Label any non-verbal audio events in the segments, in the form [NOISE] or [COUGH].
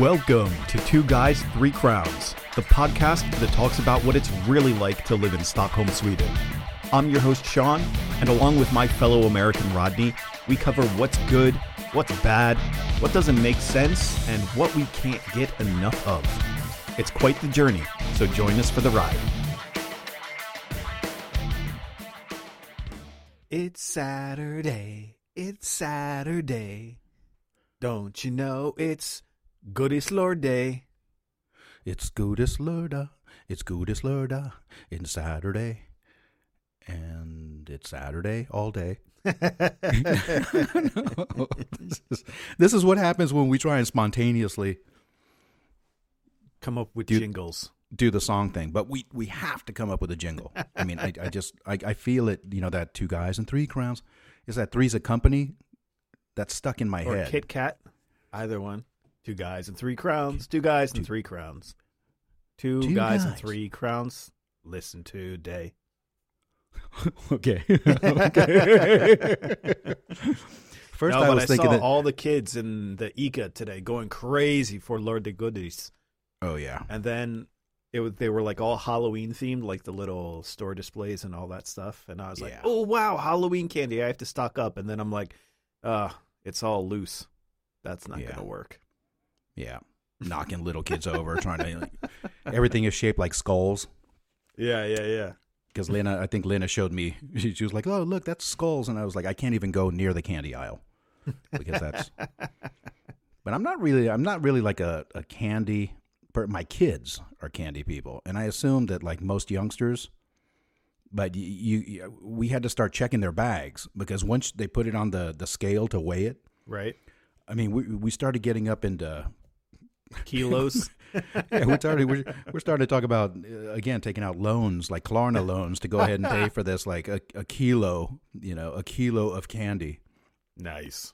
Welcome to Two Guys, Three Crowns, the podcast that talks about what it's really like to live in Stockholm, Sweden. I'm your host, Sean, and along with my fellow American Rodney, we cover what's good, what's bad, what doesn't make sense, and what we can't get enough of. It's quite the journey, so join us for the ride. It's Saturday. It's Saturday. Don't you know it's Goodies Lord Day? It's Goodis Lurda. Uh, it's Goodis Lurda. Uh, it's Saturday. And it's Saturday all day. this, [LAUGHS] is, this is what happens when we try and spontaneously Come up with Dude. jingles. do the song thing, but we, we have to come up with a jingle. I mean, I, I just I, I feel it. You know that two guys and three crowns is that three's a company that's stuck in my Or head. Kit Kat. Either one. Two guys and three crowns. Two guys and three crowns. Two, Two guys, and three crowns. Listen to day. [LAUGHS] okay. okay. [LAUGHS] [LAUGHS] First, no, I was I thinking saw that. all the kids in the Ica today going crazy for Lord the Goodies. oh yeah. And then it was, they were like all Halloween themed, like the little store displays and all that stuff. And I was like, Yeah. oh, wow, Halloween candy. I have to stock up. And then I'm like, uh, it's all loose. That's not Yeah. going to work. Yeah. Knocking little kids over, trying to. Like, everything is shaped like skulls. Yeah, yeah, yeah. Because Lena, I think Lena showed me. [LAUGHS] She, she was like, "Oh, look, that's skulls," and I was like, "I can't even go near the candy aisle because that's." [LAUGHS] but I'm not really. I'm not really like a, a candy. per- My kids are candy people, and I assume that like most youngsters. But you, you, we had to start checking their bags because once they put it on the the scale to weigh it, Right? I mean, we we started getting up into Kilos. [LAUGHS] yeah, we're starting. We're, we're starting to talk about uh, again taking out loans, like Klarna loans, to go ahead and pay for this, like a, a kilo, you know, a kilo of candy. nice.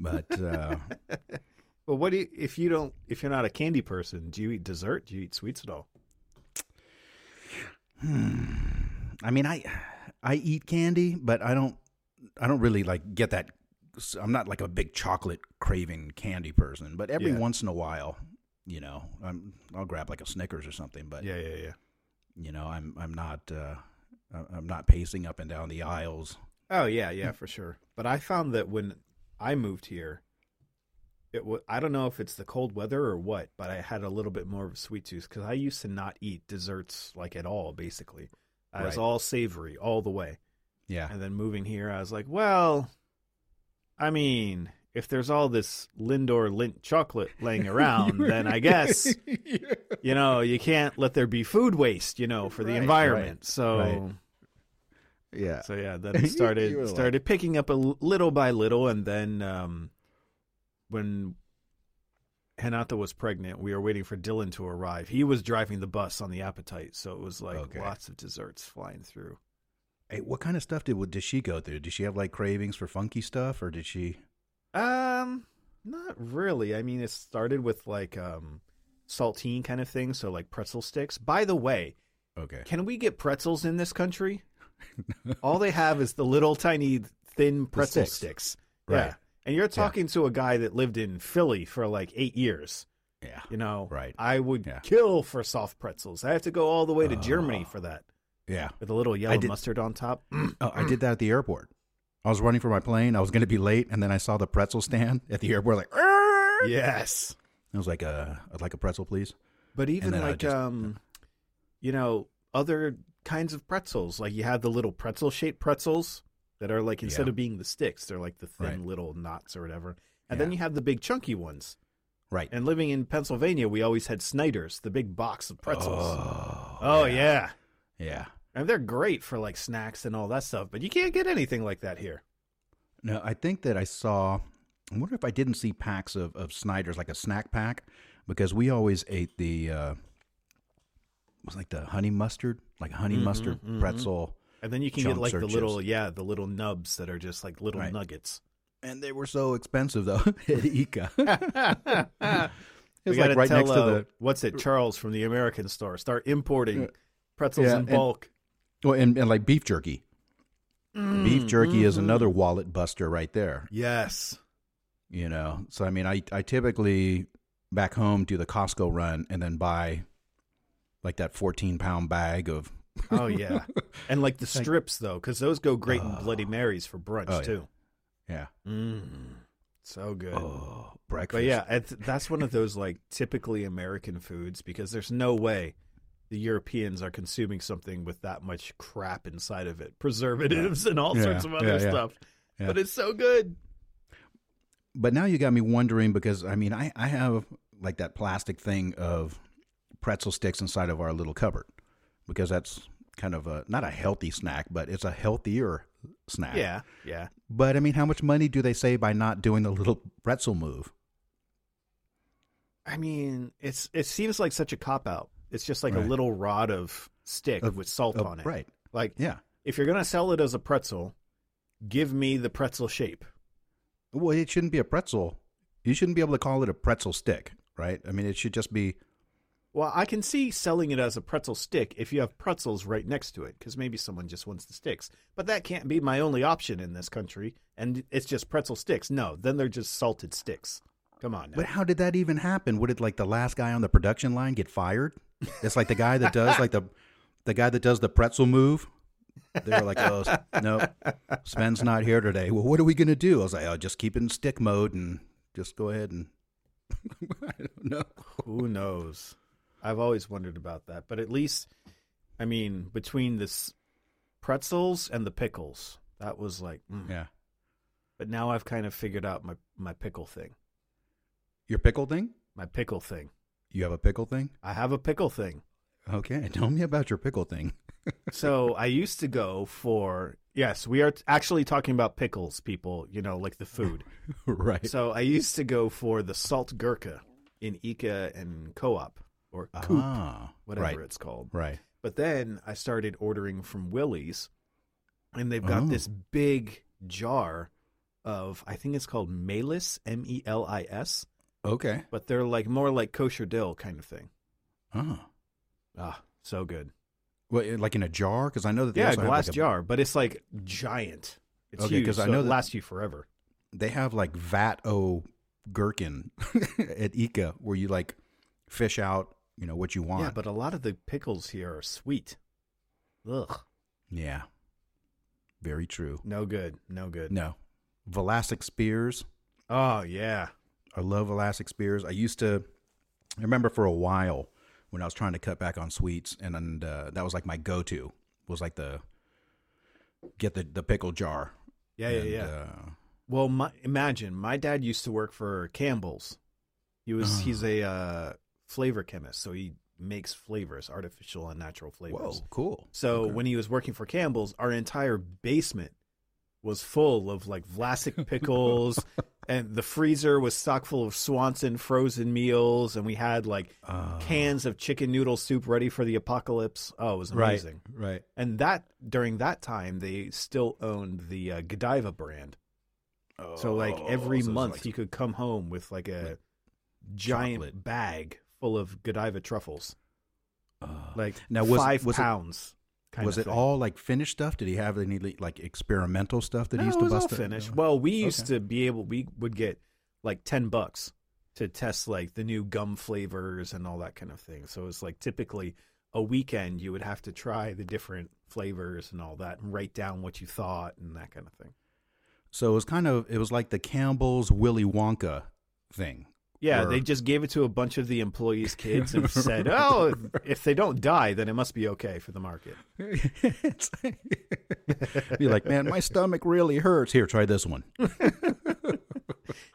But uh, [LAUGHS] Well, what do you, if you don't, if you're not a candy person, do you eat dessert? Do you eat sweets at all? I mean, I I eat candy, but I don't I don't really like get that. I'm not like a big chocolate craving candy person, but every Yeah. once in a while, you know, I'm, I'll grab like a Snickers or something. But Yeah, yeah, yeah. you know, I'm I'm not uh, I'm not pacing up and down the aisles. Oh yeah, yeah, for sure. But I found that when I moved here, it was I don't know if it's the cold weather or what, but I had a little bit more of a sweet tooth because I used to not eat desserts like at all. Basically, I was all savory all the way. Yeah, And then moving here, I was like, well, I mean, if there's all this Lindor Lindt chocolate laying [LAUGHS] around, then I guess [LAUGHS] you know you can't let there be food waste, you know, for the Right, environment. right, So. right. yeah. So yeah, [LAUGHS] then it started You were like- started picking up a little by little, and then um, when Hanata was pregnant, we were waiting for Dylan to arrive. He was driving the bus on the appetite, so it was like Okay. lots of desserts flying through. Hey, what kind of stuff did did she go through? Did she have like cravings for funky stuff, or did she? Um, not really. I mean, it started with like um, saltine kind of thing, so like pretzel sticks. By the way, Okay. can we get pretzels in this country? [LAUGHS] All they have is the little tiny thin pretzel sticks. sticks. Right. Yeah. And you're talking to a guy that lived in Philly for like eight years. Yeah. You know, Right. I would Yeah. kill for soft pretzels. I have to go all the way to Germany Oh. for that Yeah. with a little yellow did- mustard on top. Mm. [CLEARS THROAT] Oh, I [CLEARS THROAT] did that at the airport. I was running for my plane. I was going to be late, and then I saw the pretzel stand at the airport. Like, "Arr!" yes. I was like, "Uh, I'd like a pretzel, please." But even like just- um, you know, other kinds of pretzels. Like you have the little pretzel shaped pretzels that are like instead Yeah. of being the sticks, they're like the thin Right. little knots or whatever. And then you have the big chunky ones. Right. And living in Pennsylvania, we always had Snyder's, the big box of pretzels. Oh, Oh, yeah. yeah. And they're great for like snacks and all that stuff, but you can't get anything like that here. No, I think that I saw. I wonder if I didn't see packs of of Snyder's, like a snack pack, because we always ate the. uh was like the honey mustard, like honey Mhm, mustard mhm. pretzel, And then you can get like the little, yeah, the little nubs that are just like little Right. nuggets. and they were so expensive though [LAUGHS] at it [LAUGHS] [LAUGHS] It's like right next to the what's it, Charles from the American store. Start importing pretzels Yeah, in bulk. Well, and, and like beef jerky. beef jerky is mhm. another wallet buster right there. Yes. You know, so I mean, I I typically back home, do the Costco run, and then buy like that 14 pound bag of. Oh yeah, and like the [LAUGHS] strips though, because those go great in Oh. Bloody Marys for brunch Oh, yeah. too. Yeah. Mm, so good. Oh, breakfast. But yeah, it's, that's one of those like typically American foods because there's no way the Europeans are consuming something with that much crap inside of it, preservatives and all Yeah, sorts of other yeah, yeah. stuff. Yeah. But it's so good. But now you got me wondering because I mean I, I have like that plastic thing of pretzel sticks inside of our little cupboard because that's kind of a not a healthy snack, but it's a healthier snack. Yeah, yeah. But I mean, how much money do they save by not doing the little pretzel move? I mean, it's it seems like such a cop out. It's just like a little rod of stick Of- with salt Oh, on it. Right. Like Yeah. if you're gonna sell it as a pretzel, give me the pretzel shape. Well, it shouldn't be a pretzel. You shouldn't be able to call it a pretzel stick, right? I mean, it should just be Well, I can see selling it as a pretzel stick if you have pretzels right next to it, because maybe someone just wants the sticks. But that can't be my only option in this country, and it's just pretzel sticks. No, then they're just salted sticks. Come on now. But how did that even happen? Would it like the last guy on the production line get fired? It's like the guy that does like the the guy that does the pretzel move. They're like, oh no, Sven's not here today. Well, what are we gonna do? I was like, oh, just keep it in stick mode and just go ahead and [LAUGHS] I don't know. Who knows? I've always wondered about that. But at least, I mean, between this pretzels and the pickles, that was like. mm. Yeah, But now I've kind of figured out my my pickle thing. your pickle thing. My pickle thing. You have a pickle thing. I have a pickle thing. Okay, [LAUGHS] tell me about your pickle thing. [LAUGHS] so I used to go for yes, we are t- actually talking about pickles, people. You know, like the food. [LAUGHS] right. so I used to go for the salt gurka in Ica and Co-op or Coop, Ah, whatever right. it's called. Right. But then I started ordering from Willys, and they've got Oh. this big jar of I think it's called Melis, M E L I S, Okay. but they're like more like kosher dill kind of thing. Ah. Ah, so good. Well, like in a jar, because I know that they Yeah, have, glass like, a- jar, but it's like giant. It's Okay, huge, 'cause I so know it lasts you forever. they have like vat o gherkin [LAUGHS] at Ica where you like fish out, you know, what you want. Yeah, but a lot of the pickles here are sweet. Ugh, Yeah. Very true. no good, no good. No. Vlasic spears. Oh yeah, I love Vlasic spears. I used to I remember for a while when I was trying to cut back on sweets and, and uh, that was like my go-to was like the get the the pickle jar. yeah, yeah, And, yeah. Uh, Well, my, imagine my dad used to work for Campbell's. He was Ah. he's a uh, flavor chemist, so he makes flavors, artificial and natural flavors. whoa, cool. So Okay. when he was working for Campbell's, our entire basement was full of like Vlasic pickles, [LAUGHS] and the freezer was stocked full of Swanson frozen meals, and we had like Uh, cans of chicken noodle soup ready for the apocalypse. Oh, it was amazing. Right. Right. And that during that time, they still owned the uh, Godiva brand. Oh, So like every Oh, so month, like- you could come home with like a giant chocolate. bag full of Godiva truffles, uh, like Now, was- five was it- pounds. kind was it thing. all like finished stuff? Did he have any like experimental stuff that no, he used to all bust? it- finished. Well, we used Okay. to be able. We would get like ten bucks to test like the new gum flavors and all that kind of thing. So it's like typically a weekend you would have to try the different flavors and all that, and write down what you thought and that kind of thing. So it was kind of it was like the Campbell's Willy Wonka thing. Yeah, they just gave it to a bunch of the employees' kids and [LAUGHS] said, "Oh, if they don't die, then it must be okay for the market." [LAUGHS] Be like, man, my stomach really hurts. Here, try this one. [LAUGHS]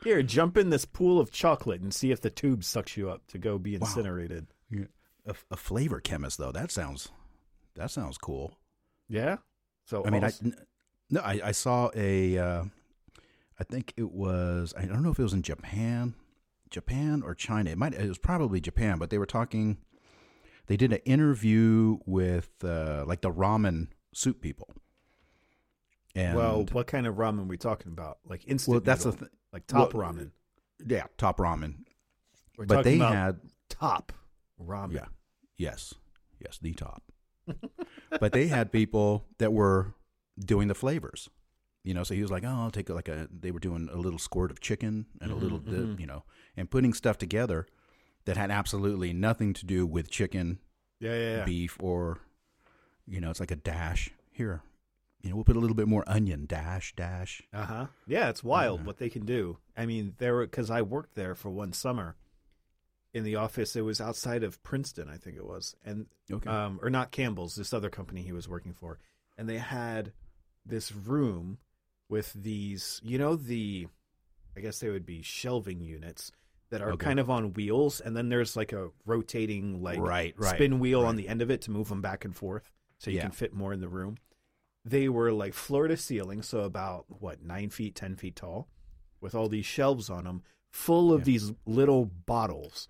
Here, jump in this pool of chocolate and see if the tube sucks you up to go be incinerated. A, a flavor chemist, though, that sounds that sounds cool. Yeah. So I mean, I also- no, I, I saw a, uh, I think it was, I don't know if it was in Japan, Japan or China. It might, it was probably Japan, but they were talking. They did an interview with uh, like the ramen soup people. And well, what kind of ramen are we talking about? Like instant well, that's the noodle, th- like top well, ramen. yeah, top ramen. We're but they had top ramen. Yeah. Yes. Yes, the top. [LAUGHS] but they had people that were doing the flavors. You know, so he was like, "Oh, I'll take like a." They were doing a little squirt of chicken and a little, Mhm, dip, mhm. you know, and putting stuff together. that had absolutely nothing to do with chicken, Yeah, yeah, yeah. beef, or you know, it's like a dash here. You know, we'll put a little bit more onion. Dash, dash. Uh huh. Yeah, it's wild what they can do. I mean, there because I worked there for one summer in the office. It was outside of Princeton, I think it was, and Okay. um, or not Campbell's, this other company he was working for, and they had this room with these, you know, the, I guess they would be shelving units that are Okay. kind of on wheels, and then there's like a rotating like right, right. spin wheel on the end of it to move them back and forth so you Yeah. can fit more in the room. They were like floor to ceiling, so about what nine feet, ten feet tall, with all these shelves on them, full of Yeah. these little bottles,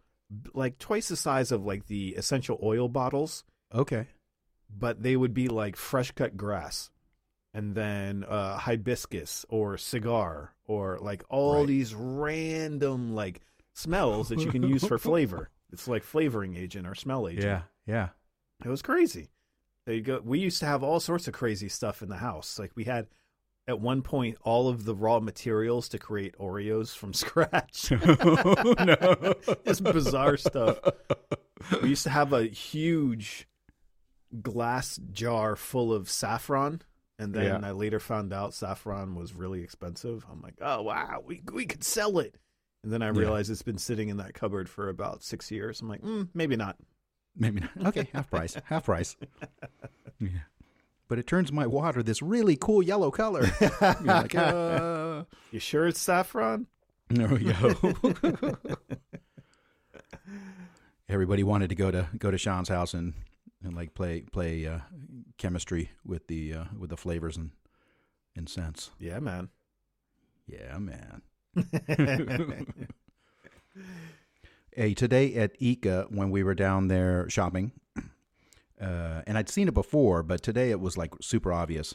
like twice the size of like the essential oil bottles, Okay. but they would be like fresh cut grass, and then uh, hibiscus or cigar or like all Right. these random like smells that you can use for [LAUGHS] flavor. It's like flavoring agent or smell agent. Yeah. Yeah. It was crazy. There you go. We used to have all sorts of crazy stuff in the house. Like we had at one point all of the raw materials to create Oreos from [LAUGHS] scratch. [LAUGHS] no. It's bizarre stuff. We used to have a huge glass jar full of saffron, and then Yeah. I later found out saffron was really expensive. I'm like, oh wow, we we could sell it. And then I Yeah. realized it's been sitting in that cupboard for about six years. I'm like, mm, maybe not. Maybe not. Okay, [LAUGHS] half price. Half price. Yeah. But it turns my water this really cool yellow color. You're like, [LAUGHS] uh, You sure it's saffron? no, yo. [LAUGHS] Everybody wanted to go to go to Sean's house and, and like play play uh, chemistry with the uh, with the flavors and and scents. Yeah, man. Yeah, man. [LAUGHS] Hey, today at Ica when we were down there shopping, uh, and I'd seen it before, but today it was like super obvious.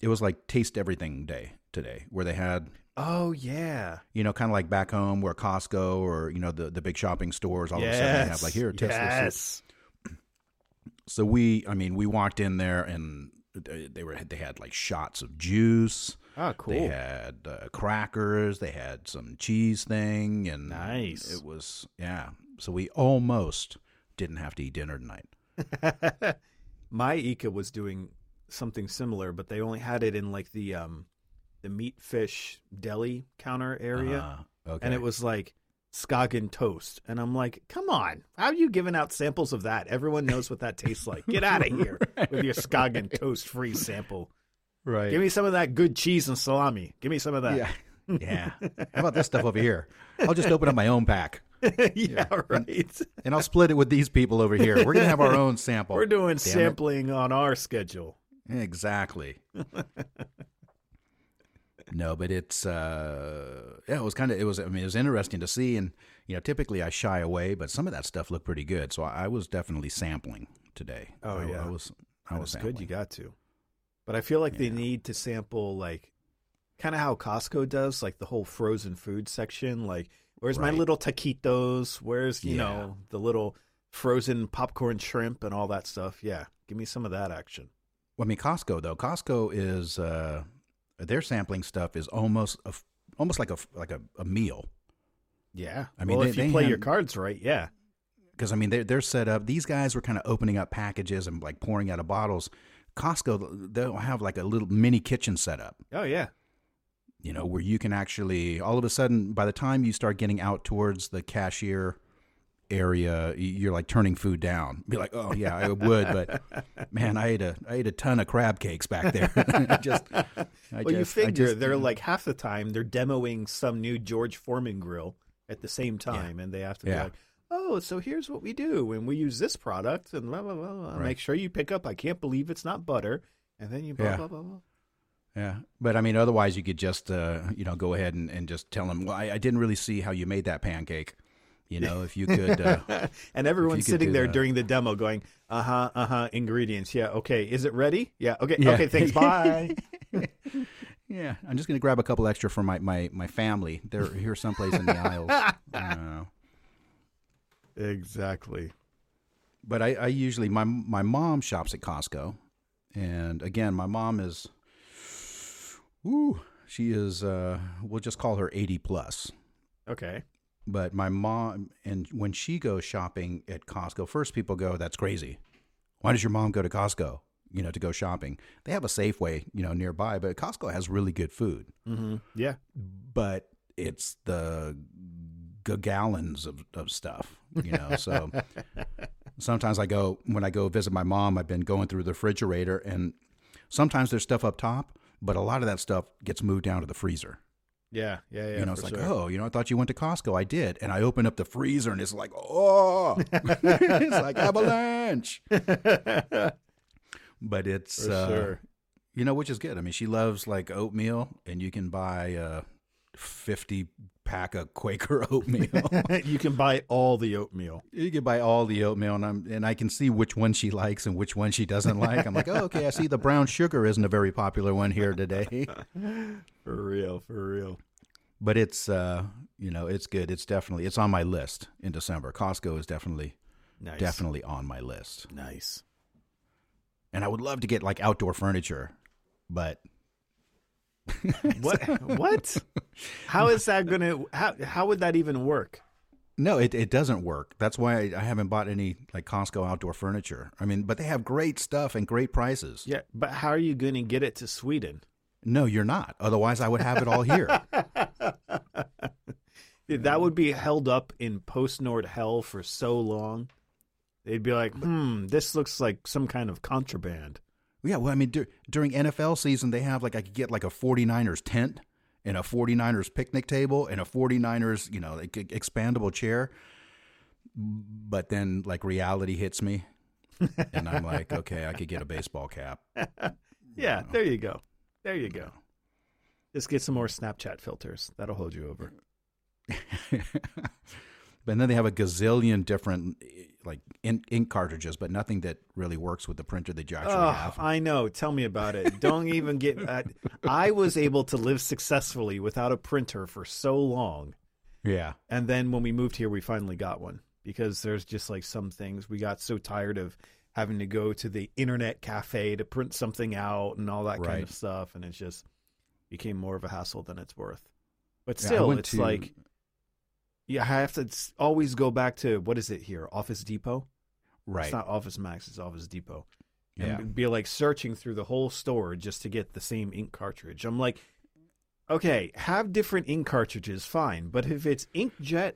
It was like taste everything day today, where they had oh yeah. you know kind of like back home where Costco or you know the the big shopping stores all of a sudden they have like here test this. So we, I mean, we walked in there and they they were they had like shots of juice. Oh, cool. They had uh, crackers. They had some cheese thing, and Nice. It was yeah. So we almost didn't have to eat dinner tonight. [LAUGHS] My Ica was doing something similar, but they only had it in like the um the meat fish deli counter area, Uh, okay. and it was like Skagen toast, and I'm like, come on, how are you giving out samples of that? Everyone knows what that tastes like. Get out of [LAUGHS] here with your Skagen toast free sample. right. Give me some of that good cheese and salami. Give me some of that. yeah. [LAUGHS] yeah. How about this stuff over here? I'll just open up my own pack [LAUGHS] yeah, right. and I'll split it with these people over here. We're gonna have our own sample. We're doing Damn it. sampling on our schedule. Exactly. No, but it's uh yeah, it was kind of it was I mean it was interesting to see and you know typically I shy away, but some of that stuff looked pretty good. So I, I was definitely sampling today. Oh, I, yeah. I was I was good. You got to. But I feel like they need to sample like kind of how Costco does, like the whole frozen food section. Like, where's my little taquitos? Where's you Yeah. know the little frozen popcorn shrimp and all that stuff? Yeah, give me some of that action. Well, I mean Costco though. Costco is uh their sampling stuff is almost a, almost like a like a, a meal. Yeah, I mean, well, they- if you play your cards right, yeah, because I mean they're they're set up. These guys were kind of opening up packages and like pouring out of bottles. Costco they'll have like a little mini kitchen set up. oh yeah, you know, where you can actually all of a sudden by the time you start getting out towards the cashier area, you're like turning food down. Be like, oh yeah, I would, but [LAUGHS] man, I ate a I ate a ton of crab cakes back there. [LAUGHS] I just, I well, you just- I figure just- they're like half the time they're demoing some new George Foreman grill at the same time, and they have to be like, "Oh, so here's what we do, and we use this product, and blah blah blah. blah. Right. Make sure you pick up. I can't believe it's not butter." And then you blah Yeah. blah blah blah. yeah. But I mean, otherwise you could just uh, you know go ahead and, and just tell them, well, I, I didn't really see how you made that pancake. You know, if you could. Uh, [LAUGHS] and everyone's sitting there that. during the demo, going, "Uh huh, uh huh." Ingredients, yeah, okay. Is it ready? Yeah, okay, Yeah. okay. Thanks, [LAUGHS] bye. yeah, I'm just gonna grab a couple extra for my my my family. They're here someplace in the aisles. I don't know. exactly. but I, I usually my my mom shops at Costco, and again, my mom is, ooh, she is. Uh, we'll just call her eighty plus. Okay. But my mom, and when she goes shopping at Costco, first people go, "That's crazy. Why does your mom go to Costco? You know, to go shopping? They have a Safeway, you know, nearby, but Costco has really good food. Mm-hmm. Yeah. But it's the gallons of, of stuff, you know. So [LAUGHS] sometimes I go when I go visit my mom. I've been going through the refrigerator, and sometimes there's stuff up top, but a lot of that stuff gets moved down to the freezer. Yeah. Yeah. Yeah. you know, it's like, sure. oh, you know, I thought you went to Costco. I did, and I opened up the freezer, and it's like, oh, [LAUGHS] it's like avalanche. [LAUGHS] But it's uh, sure. you know, which is good. I mean, she loves like oatmeal, and you can buy a fifty pack of Quaker [LAUGHS] oatmeal. [LAUGHS] you can buy all the oatmeal. you can buy all the oatmeal, and I'm and I can see which one she likes and which one she doesn't like. I'm like, oh, okay, I see the brown sugar isn't a very popular one here today. [LAUGHS] For real. For real. but it's uh, you know, it's good. It's definitely it's on my list in December. Costco is definitely Nice. definitely on my list, Nice. and I would love to get like outdoor furniture, but [LAUGHS] What? what? How is that gonna? How how would that even work? No, it, it doesn't work. That's why I, I haven't bought any like Costco outdoor furniture. I mean, but they have great stuff and great prices. Yeah, but how are you gonna get it to Sweden? No, you're not. Otherwise, I would have it all here. [LAUGHS] That would be held up in PostNord hell for so long. They'd be like, hmm, this looks like some kind of contraband. Yeah, well, I mean, dur- during NFL season, they have like I could get like a 49ers tent and a 49ers picnic table and a 49ers, you know, like, expandable chair. But then like reality hits me, and I'm like, [LAUGHS] okay, I could get a baseball cap. [LAUGHS] Yeah, there you go. There you go. Just get some more Snapchat filters. That'll hold you over. [LAUGHS] but then they have a gazillion different like ink, ink cartridges, but nothing that really works with the printer that you actually Oh, have. I know. Tell me about it. Don't even get. Uh, I was able to live successfully without a printer for so long. Yeah, And then when we moved here, we finally got one because there's just like some things we got so tired of having to go to the internet cafe to print something out and all that kind of stuff. And it just became more of a hassle than it's worth. But still, went it's to- like, yeah, I have to always go back to what is it here? Office Depot? right. It's not Office Max, it's Office Depot. And yeah, be like searching through the whole store just to get the same ink cartridge. I'm like, okay, have different ink cartridges, fine. But if it's inkjet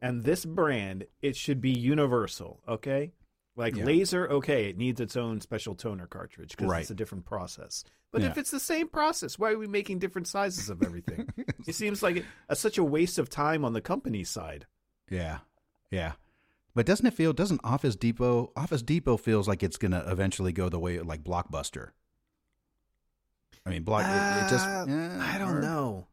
and this brand, it should be universal, okay? Like Yeah. laser, okay, it needs its own special toner cartridge because Right. it's a different process. But Yeah. if it's the same process, why are we making different sizes of everything? [LAUGHS] it seems like a, such a waste of time on the company side. yeah, yeah. But doesn't it feel? Doesn't Office Depot? Office Depot feels like it's gonna eventually go the way like Blockbuster. I mean, block. it, it just. Uh, eh, I don't or- know.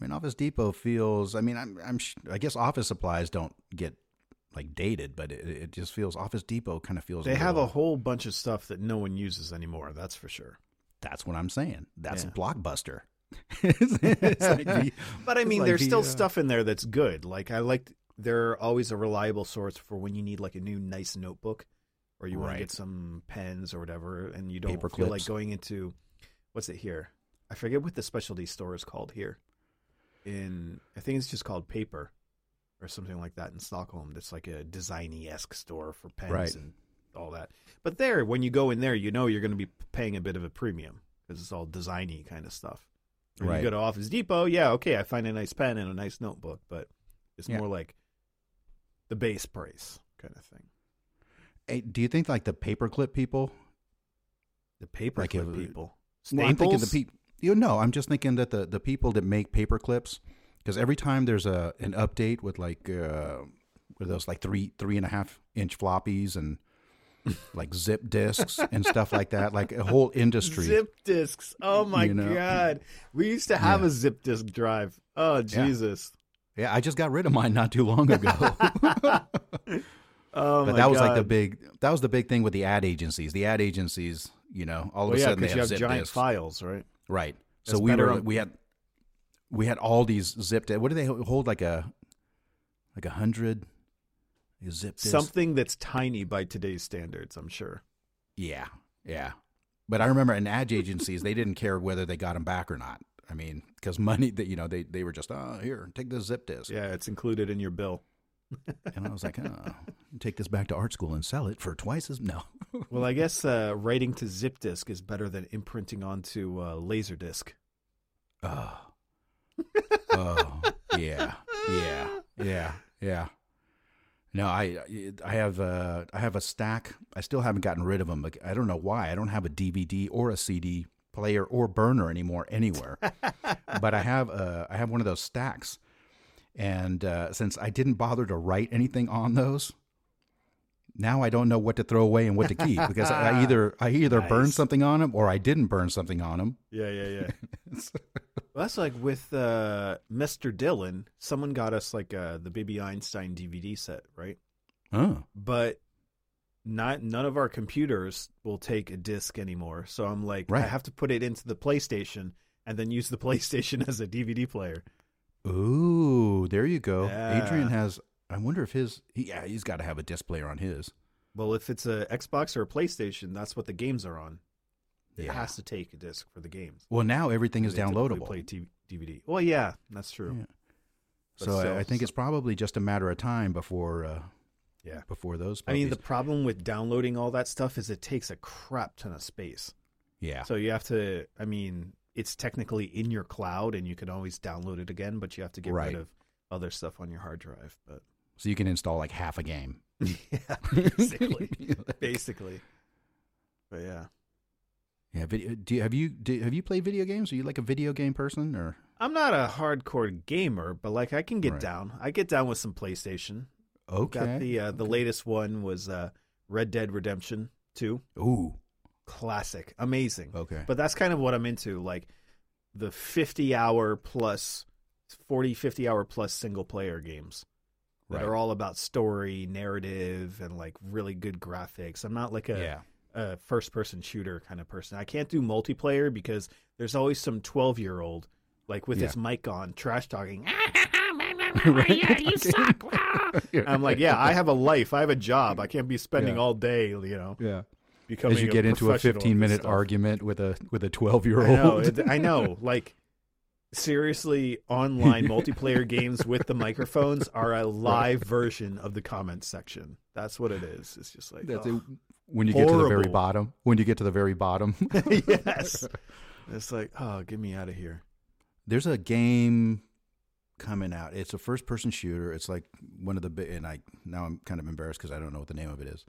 I mean, Office Depot feels. I mean, I'm. I'm. sh- I guess office supplies don't get like dated, but it, it just feels. Office Depot kind of feels. They have a whole bunch of stuff that no one uses anymore, that's for sure. That's what I'm saying. That's Yeah. Blockbuster. [LAUGHS] [LAUGHS] like the- But I mean, like there's the, still uh, stuff in there that's good. Like I like they're always a reliable source for when you need like a new nice notebook, or you want to get some pens or whatever, and you don't Paper feel like going into what's it here? I forget what the specialty store is called here. In I think it's just called Paper, or something like that in Stockholm. That's like a designy esque store for pens Right. and all that. But there, when you go in there, you know you're going to be paying a bit of a premium because it's all designy kind of stuff. When Right. you go to Office Depot, yeah, okay, I find a nice pen and a nice notebook, but it's Yeah. more like the base price kind of thing. Hey, do you think like the paperclip people? The paper Like clip if- uh, people. Well, I'm thinking the people. You know, I'm just thinking that the the people that make paper clips, because every time there's a an update with like uh, with those like three three and a half inch floppies and like zip disks and stuff like that, like a whole industry. Zip disks. Oh my You know? god. We used to have Yeah. a zip disk drive. Oh Jesus. Yeah, I just got rid of mine not too long ago. [LAUGHS] [LAUGHS] Oh but that was like the big that was the big thing with the ad agencies. The ad agencies, you know, all of Well, a yeah, sudden they because have, you have giant disks. files, right? Right. So That's we were on- we had we had all these zipped. What do they hold like a like a hundred zip disks? Something that's tiny by today's standards, I'm sure. Yeah, yeah. But I remember in ad agencies they didn't care whether they got them back or not. I mean, because money that you know they they were just oh here take this zip disk, Yeah, it's included in your bill. [LAUGHS] and I was like, oh, take this back to art school and sell it for twice as no. [LAUGHS] Well, I guess uh, writing to zip disk is better than imprinting onto uh, laser disc. Oh, oh, yeah, yeah, yeah, yeah. No, I I have uh, I have a stack. I still haven't gotten rid of them. Like I don't know why. I don't have a DVD or a CD player or burner anymore anywhere. [LAUGHS] but I have uh, I have one of those stacks, and uh, since I didn't bother to write anything on those, now I don't know what to throw away and what to keep because I [LAUGHS] either I either burned something on them or I didn't burn something on them. Yeah, yeah, yeah. [LAUGHS] well, that's like with uh, Mr. Dylan. Someone got us like uh, the Baby Einstein DVD set, right? Oh, But not none of our computers will take a disc anymore. So I'm like, I have to put it into the PlayStation and then use the [LAUGHS] PlayStation as a DVD player. Ooh, there you go. Yeah. Adrian has. I wonder if his. He, yeah, he's got to have a disc player on his. Well, if it's a Xbox or a PlayStation, that's what the games are on. It Yeah. has to take a disc for the games. Well, now everything is downloadable. Play DVD. Well, yeah, that's true. Yeah. So still, I, I think so- it's probably just a matter of time before. Uh, Yeah. Before those. I mean, the problem with downloading all that stuff is it takes a crap ton of space. yeah. So you have to. I mean, it's technically in your cloud, and you can always download it again, but you have to get Right. rid of other stuff on your hard drive. But So you can install like half a game. [LAUGHS] yeah, [LAUGHS] basically, basically. But yeah, Yeah. Video. Do you, have you do, have you played video games? Are you like a video game person or? I'm not a hardcore gamer, but like I can get Right. down. I get down with some PlayStation. Okay. Got the uh, the latest one was uh, Red Dead Redemption Two. Ooh. Classic, amazing. Okay. But that's kind of what I'm into, like the 50 hour plus 40 50 hour plus single player games that Right. are all about story, narrative and like really good graphics. I'm not like a, yeah. A first person shooter kind of person. I can't do multiplayer because there's always some 12 year old like with Yeah. his mic on trash talking. Right. you suck. I'm like, yeah, I have a life. I have a job. I can't be spending Yeah. all day, you know, Yeah. becoming As you get into a 15 minute argument with a with a 12 year I know. old. it- I know. [LAUGHS] Like seriously, online [LAUGHS] multiplayer games with the microphones are a live version of the comments section. That's what it is. It's just like That's oh. it. When you get to the very bottom, when you get to the very bottom, [LAUGHS] [LAUGHS] yes. It's like, oh, get me out of here. there's a game coming out. It's a first person shooter. It's like one of the and I now I'm kind of embarrassed because I don't know what the name of it is.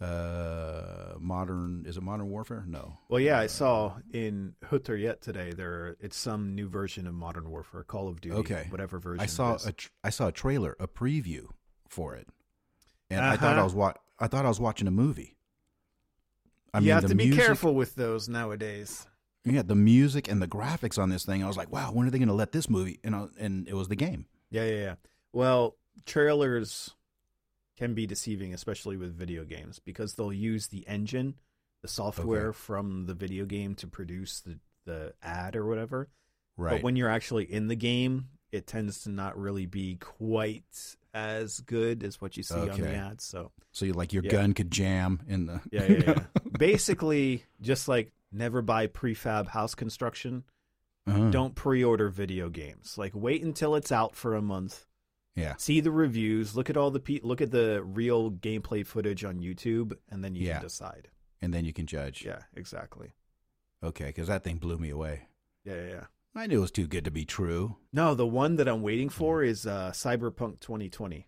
Uh, modern is it Modern Warfare? No. Well, yeah, I saw in Hutter yet today there it's some new version of Modern Warfare, Call of Duty, Okay. whatever version. I saw a tr- I saw a trailer, a preview for it, and I thought I Uh-huh. was wa- I thought I was watching a movie. I you mean, have to music, be careful with those nowadays. Yeah, the music and the graphics on this thing. I was like, wow, when are they going to let this movie? And I, and it was the game. Yeah, yeah, yeah. Well, trailers can be deceiving, especially with video games, because they'll use the engine, the software Okay. from the video game to produce the, the ad or whatever. Right. But when you're actually in the game, it tends to not really be quite as good as what you see on the Okay. ads. So, so you like your Yeah. gun could jam in the yeah, [LAUGHS] yeah, yeah. Basically, just like never buy prefab house construction, Uh-huh. don't pre order video games. Like, wait until it's out for a month. Yeah. see the reviews, look at all the pe- look at the real gameplay footage on YouTube, and then you Yeah. can decide. And then you can judge. Yeah, exactly. Okay, because that thing blew me away. Yeah, yeah, yeah. I knew it was too good to be true. No, the one that I'm waiting for is uh, Cyberpunk 2020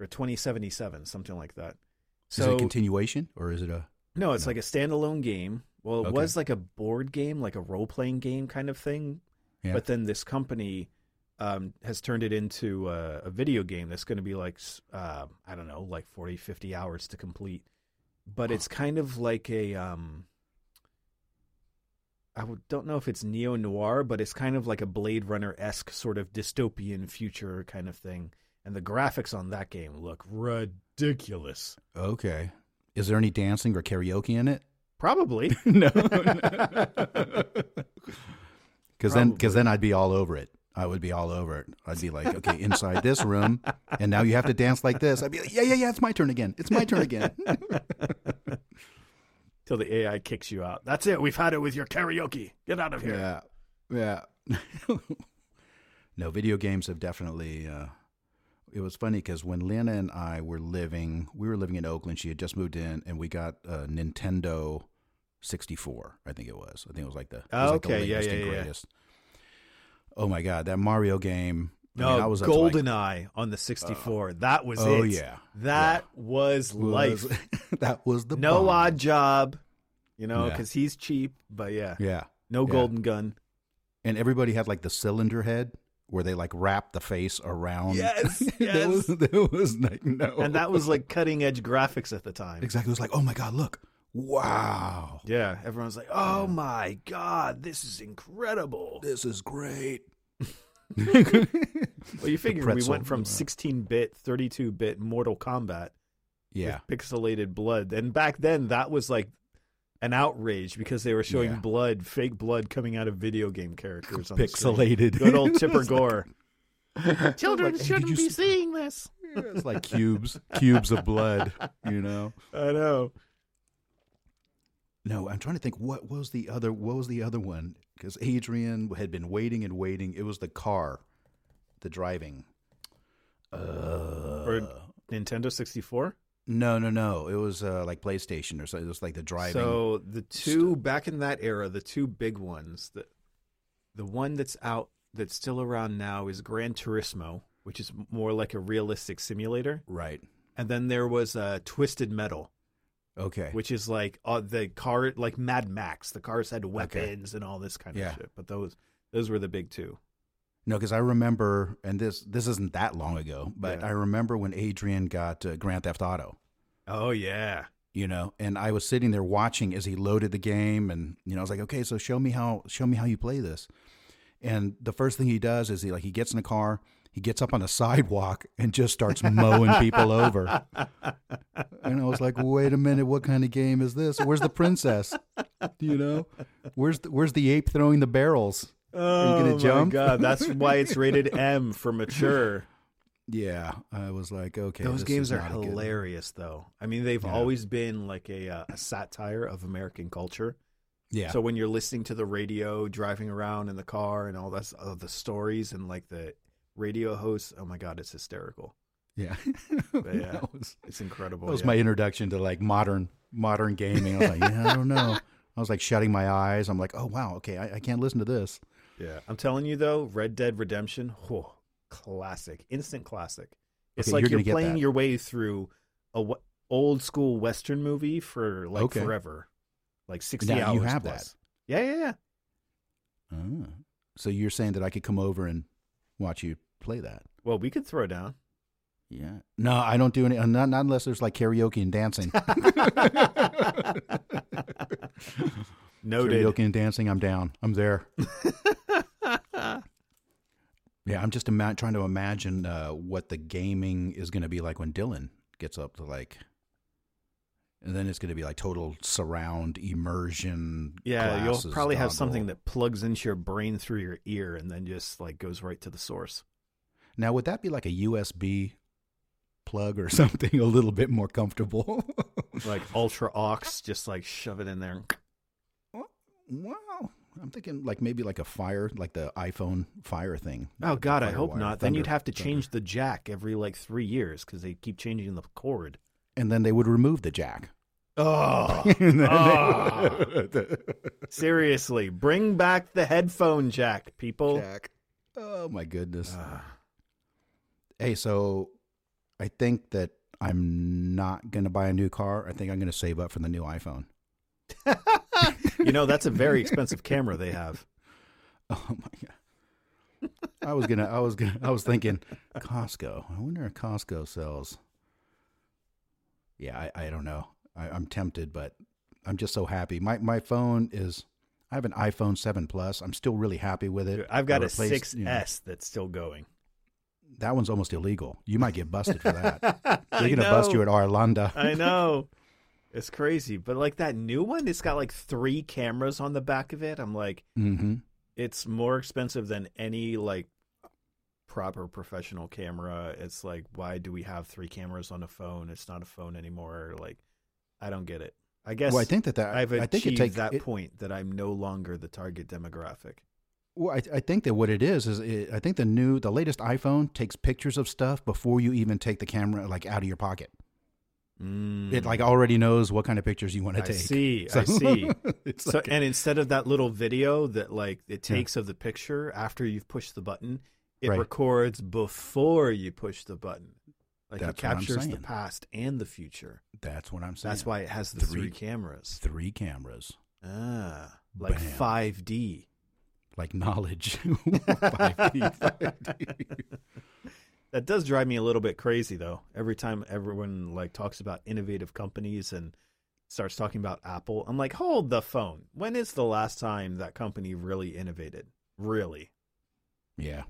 or 2077, something like that. is it So a continuation or is it a? no, it's no. like a standalone game. Well, it Okay. was like a board game, like a role playing game kind of thing. Yeah. But then this company um, has turned it into a, a video game that's going to be like, uh, I don't know, like 40, 50 hours to complete. But it's kind of like a, um, I don't know if it's neo noir, but it's kind of like a Blade Runner esque sort of dystopian future kind of thing. And the graphics on that game look ridiculous. Okay. Is there any dancing or karaoke in it? Probably. [LAUGHS] no. [LAUGHS] [LAUGHS] Because then, because then I'd be all over it. I would be all over it. I'd be like, okay, inside this room, and now you have to dance like this. I'd be like, yeah, yeah, yeah. It's my turn again. It's my turn again. [LAUGHS] Till the AI kicks you out. That's it. We've had it with your karaoke. Get out of here. yeah. Yeah. [LAUGHS] no, video games have definitely. Uh, it was funny because when Lena and I were living, we were living in Oakland. She had just moved in, and we got a Nintendo 64. I think it was. I think it was like the, it was Oh, like okay. Yeah, latest yeah, and yeah. Oh my god, that Mario game! I No, mean, uh, I was to, like, GoldenEye on the 64. Uh, that was it. oh it. yeah, That was life. [LAUGHS] That was the no bomb. odd job, you know, Yeah. because he's cheap. But yeah, Yeah, no Yeah. golden gun. and everybody had like the cylinder head where they like wrapped the face around. Yes, [LAUGHS] there was yes. there was like no, And that was like cutting edge graphics at the time. exactly. It was like, oh my god, look, wow, Yeah, everyone's like, "Oh my god, this is incredible." this is great. Well, you figure we pretzel. went from 16-bit, 32-bit Mortal Kombat yeah, with pixelated blood, and back then that was like an outrage because they were showing Yeah. blood, fake blood coming out of video game characters. On the screen. pixelated. Good old [LAUGHS] Tipper Gore. [LAUGHS] Children shouldn't be seeing this. [LAUGHS] it's like cubes, cubes of blood. You know. I know. No, I'm trying to think what was the other what was the other one because Adrian had been waiting and waiting. It was the car, the driving. Uh, Or Nintendo 64. no, no, no. It was uh, like PlayStation or something. It was like the driving. So the two back in that era, the two big ones, the the one that's out that's still around now is Gran Turismo, which is more like a realistic simulator, right. and then there was uh, Twisted Metal, Okay. which is like uh, the car like Mad Max. The cars had weapons and all this kind Yeah. of shit. But those those were the big two. No, because I remember, and this this isn't that long ago, but Yeah. I remember when Adrian got uh, Grand Theft Auto. Oh yeah. You know, and I was sitting there watching as he loaded the game, and you know, I was like, okay, so show me how show me how you play this. And the first thing he does is he like he gets in a car, he gets up on a sidewalk and just starts mowing people over. And I was like, wait a minute, what kind of game is this? Where's the princess? You know, where's the, where's the ape throwing the barrels? Oh gonna my god, that's [LAUGHS] why it's rated M for mature. Yeah, I was like, okay, Those games are not a good- hilarious, though. I mean, they've Yeah. always been like a, uh, a satire of American culture. Yeah, So when you're listening to the radio, driving around in the car, and all that, uh, the stories and like the radio hosts, oh my god, it's hysterical. yeah, [LAUGHS] yeah. that was It's incredible. that was yeah. my introduction to like modern modern gaming. I was like, yeah, I don't know. I was like shutting my eyes. I'm like, oh wow, okay, I, I can't listen to this. yeah. I'm telling you though, Red Dead Redemption, whew, classic, instant classic. It's Okay, like you're you're, playing your way through a w- old school western movie for like Okay. forever, like sixty Now, hours. you have plus. Yeah, yeah, yeah. Oh. So you're saying that I could come over and watch you play that? Well, we could throw down. Yeah. No, I don't do any. uh, Not, not unless there's like karaoke and dancing. [LAUGHS] Noted. Karaoke and dancing, I'm down. I'm there. [LAUGHS] Yeah, I'm just ima- trying to imagine uh, what the gaming is going to be like when Dylan gets up to like, and then it's going to be like total surround immersion. Yeah, you'll probably have something that plugs into your brain through your ear and then just like goes right to the source. Now, would that be like a USB plug or [LAUGHS] something a little bit more comfortable? [LAUGHS] Like ultra aux, just like shove it in there. wow. I'm thinking like maybe like a fire, like the iPhone fire thing. Oh God, I hope wire, not. Then you'd have to thunder. change the jack every like three years because they keep changing the cord. And then they would remove the jack. Oh, [LAUGHS] they- [LAUGHS] seriously, bring back the headphone jack, people. Jack. Oh my goodness. Ah. Hey, so I think that I'm not going to buy a new car. I think I'm going to save up for the new iPhone. [LAUGHS] you know that's a very expensive camera they have. Oh my god. I was gonna. I was gonna. I was thinking, Costco. I wonder if Costco sells. Yeah, I, I don't know. I, I'm tempted, but I'm just so happy. My my phone is. I have an iPhone Seven Plus. I'm still really happy with it. I've got I a replaced, 6S you know, that's still going. that one's almost illegal. You might get busted for that. [LAUGHS] They're gonna bust you at Arlanda. I [LAUGHS] know. It's crazy. But like that new one, it's got like three cameras on the back of it. I'm like, hmm it's more expensive than any like proper professional camera. It's like, why do we have three cameras on a phone? It's not a phone anymore. Like, I don't get it. I guess Well, I think that that I've I think it achieved takes that it- point that I'm no longer the target demographic. Well, I, I think that what it is is it, I think the new, the latest iPhone takes pictures of stuff before you even take the camera like out of your pocket. Mm. It like already knows what kind of pictures you want to take. I take. see. [LAUGHS] I see. [LAUGHS] it's So, like- and instead of that little video that like it takes of the picture after you've pushed the button, it Right. records before you push the button. Like That's it captures the past and the future. that's what I'm saying. That's why it has the Three- three cameras. three cameras, Ah, like Bam. 5D. like knowledge. [LAUGHS] [LAUGHS] 5D, 5D. That does drive me a little bit crazy though. Every time everyone like talks about innovative companies and starts talking about Apple, I'm like, "Hold the phone. When is the last time that company really innovated? Really?" Yeah,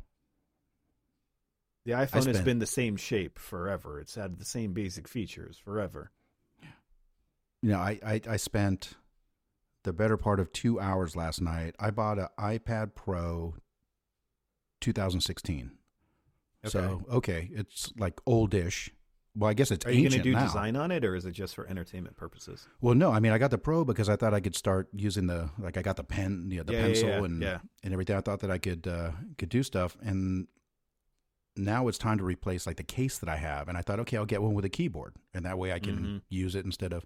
The iPhone has been the same shape forever. It's had the same basic features forever. you know, I, I I spent the better part of two hours last night. I bought an iPad Pro 2016. Okay. So okay, it's like oldish. Well, I guess it's Are you going to do now. design on it or is it just for entertainment purposes? Well, no, I mean I got the Pro because I thought I could start using the like I got the pen, you know, the Yeah, pencil yeah, and yeah. and everything. I thought that I could uh, could do stuff, and now it's time to replace like the case that I have. And I thought, okay, I'll get one with a keyboard, and that way I can Mhm. use it instead of.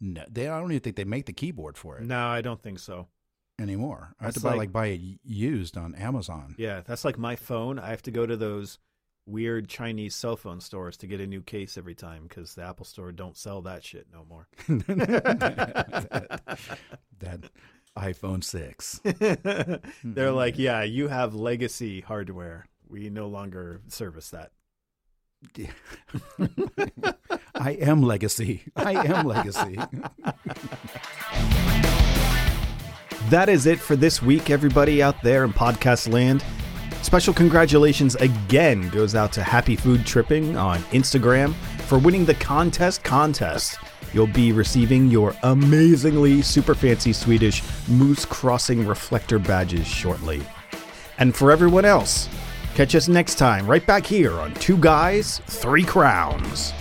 No, they I don't even think they make the keyboard for it No, I don't think so. anymore. I have to buy like- like buy it used on Amazon. Yeah, that's like my phone. I have to go to those weird Chinese cell phone stores to get a new case every time because the Apple Store don't sell that shit no more. [LAUGHS] that, that iPhone six. [LAUGHS] They're like, yeah, you have legacy hardware. We no longer service that. [LAUGHS] I am legacy. I am legacy. That is it for this week, everybody out there in podcast land. Special congratulations again goes out to Happy Food Tripping on Instagram for winning the contest contest. You'll be receiving your amazingly super fancy Swedish Moose Crossing reflector badges shortly. And for everyone else, catch us next time right back here on Two Guys, Three Crowns.